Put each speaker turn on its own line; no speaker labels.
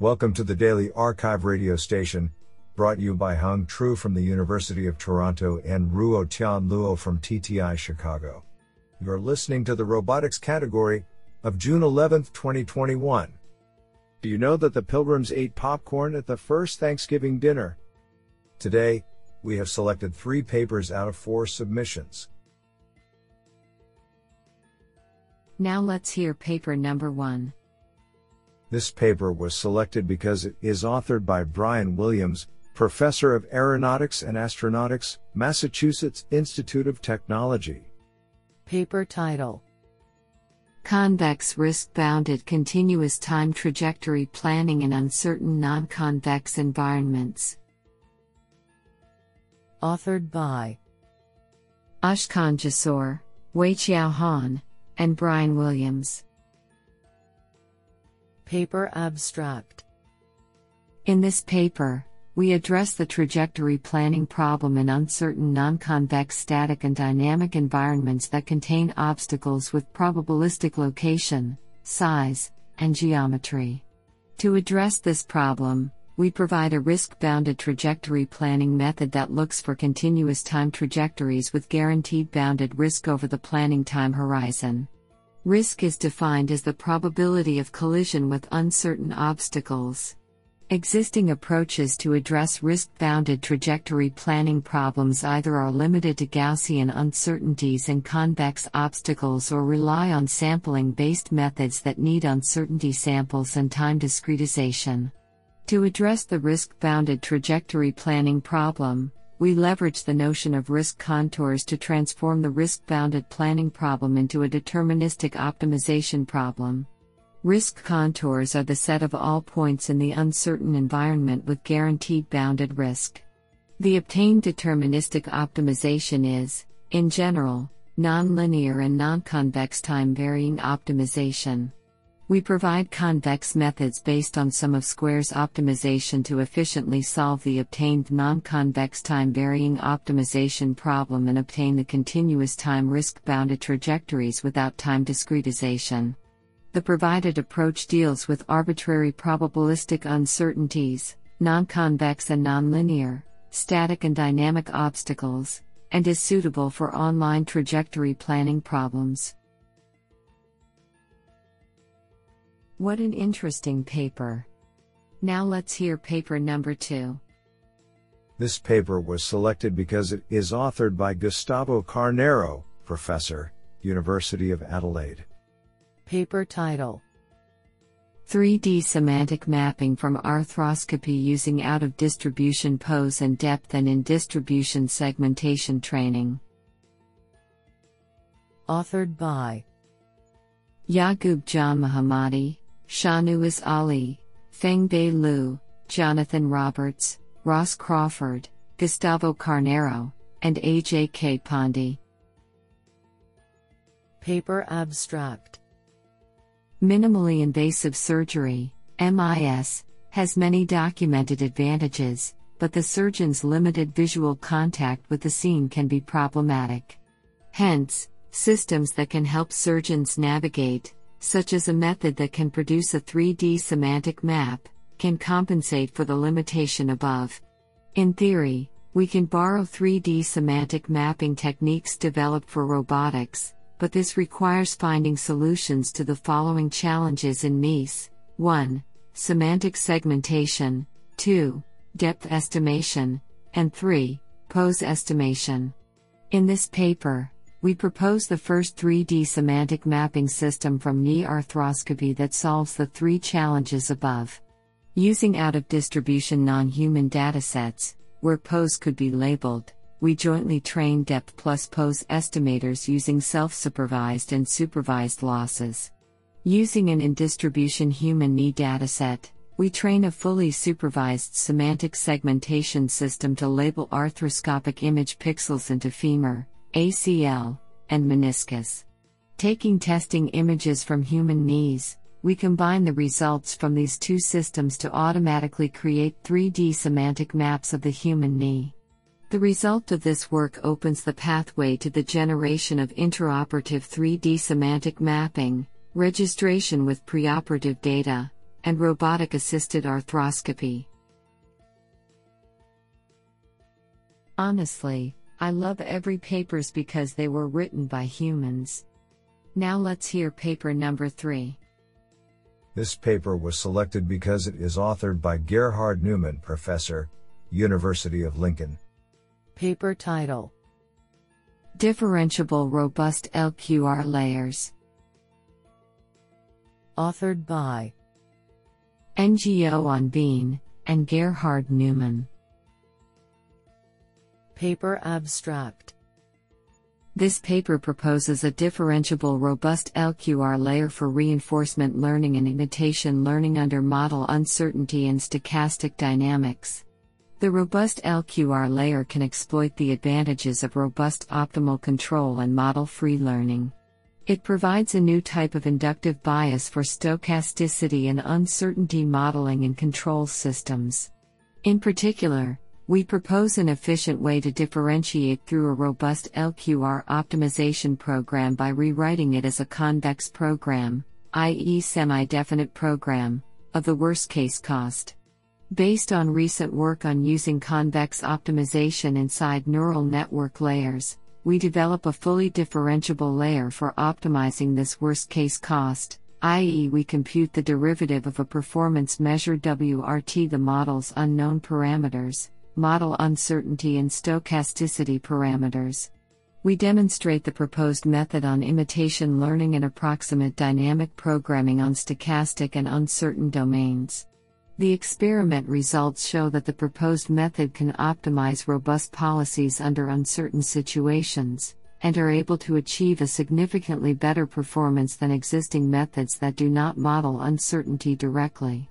Welcome to the Daily Archive radio station, brought you by Hung Tru from the University of Toronto and Ruo Tian Luo from TTI Chicago. You're listening to the robotics category of June 11, 2021. Do you know that the pilgrims ate popcorn at the first Thanksgiving dinner? Today, we have selected three papers out of four submissions.
Now let's hear paper number one.
This paper was selected because it is authored by Brian Williams, Professor of Aeronautics and Astronautics, Massachusetts Institute of Technology.
Paper title Convex Risk Bounded Continuous Time Trajectory Planning in Uncertain Non Convex Environments. Authored by Ashkan Jasour, Chiao Han, and Brian Williams. Paper Abstract In this paper, we address the trajectory planning problem in uncertain non convex static and dynamic environments that contain obstacles with probabilistic location, size, and geometry. To address this problem, we provide a risk bounded trajectory planning method that looks for continuous time trajectories with guaranteed bounded risk over the planning time horizon. Risk is defined as the probability of collision with uncertain obstacles. Existing approaches to address risk bounded trajectory planning problems either are limited to Gaussian uncertainties and convex obstacles or rely on sampling based methods that need uncertainty samples and time discretization. To address the risk bounded trajectory planning problem, we leverage the notion of risk contours to transform the risk bounded planning problem into a deterministic optimization problem. Risk contours are the set of all points in the uncertain environment with guaranteed bounded risk. The obtained deterministic optimization is, in general, nonlinear and non-convex time varying optimization. We provide convex methods based on sum of squares optimization to efficiently solve the obtained non-convex time varying optimization problem and obtain the continuous time risk bounded trajectories without time discretization. The provided approach deals with arbitrary probabilistic uncertainties, non-convex and nonlinear, static and dynamic obstacles, and is suitable for online trajectory planning problems. What an interesting paper. Now let's hear paper number two.
This paper was selected because it is authored by Gustavo Carneiro, Professor, University of Adelaide.
Paper title 3D semantic mapping from arthroscopy using out of distribution pose and depth and in distribution segmentation training. Authored by Yaqub Jonmohamadi, Shahnawaz Ali, Fengbei Liu, Jonathan Roberts, Ross Crawford, Gustavo Carneiro, and Ajay K Pandey. Paper Abstract Minimally invasive surgery, MIS, has many documented advantages, but the surgeon's limited visual contact with the scene can be problematic. Hence, systems that can help surgeons navigate, such as a method that can produce a 3D semantic map, can compensate for the limitation above. In theory, we can borrow 3D semantic mapping techniques developed for robotics, but this requires finding solutions to the following challenges in MIS 1. Semantic segmentation, 2. Depth estimation, and 3. Pose estimation. In this paper, we propose the first 3D semantic mapping system from knee arthroscopy that solves the three challenges above. Using out of distribution non human datasets, where pose could be labeled, we jointly train depth plus pose estimators using self supervised and supervised losses. Using an in distribution human knee dataset, we train a fully supervised semantic segmentation system to label arthroscopic image pixels into femur, ACL, and meniscus. Taking testing images from human knees, we combine the results from these two systems to automatically create 3D semantic maps of the human knee. The result of this work opens the pathway to the generation of intraoperative 3D semantic mapping, registration with preoperative data, and robotic assisted arthroscopy. Honestly, I love every papers because they were written by humans. Now let's hear paper number 3.
This paper was selected because it is authored by Gerhard Neumann, Professor, University of Lincoln.
Paper title
Differentiable Robust LQR Layers.
Authored by
Ngo Anh Vien and Gerhard Neumann.
Paper Abstract
This paper proposes a differentiable robust LQR layer for reinforcement learning and imitation learning under model uncertainty and stochastic dynamics. The robust LQR layer can exploit the advantages of robust optimal control and model free learning. It provides a new type of inductive bias for stochasticity and uncertainty modeling in control systems. In particular, we propose an efficient way to differentiate through a robust LQR optimization program by rewriting it as a convex program, i.e., semi definite program, of the worst case cost. Based on recent work on using convex optimization inside neural network layers, we develop a fully differentiable layer for optimizing this worst case cost, i.e., we compute the derivative of a performance measure WRT the model's unknown parameters model uncertainty and stochasticity parameters. We demonstrate the proposed method on imitation learning and approximate dynamic programming on stochastic and uncertain domains. The experiment results show that the proposed method can optimize robust policies under uncertain situations, and are able to achieve a significantly better performance than existing methods that do not model uncertainty directly.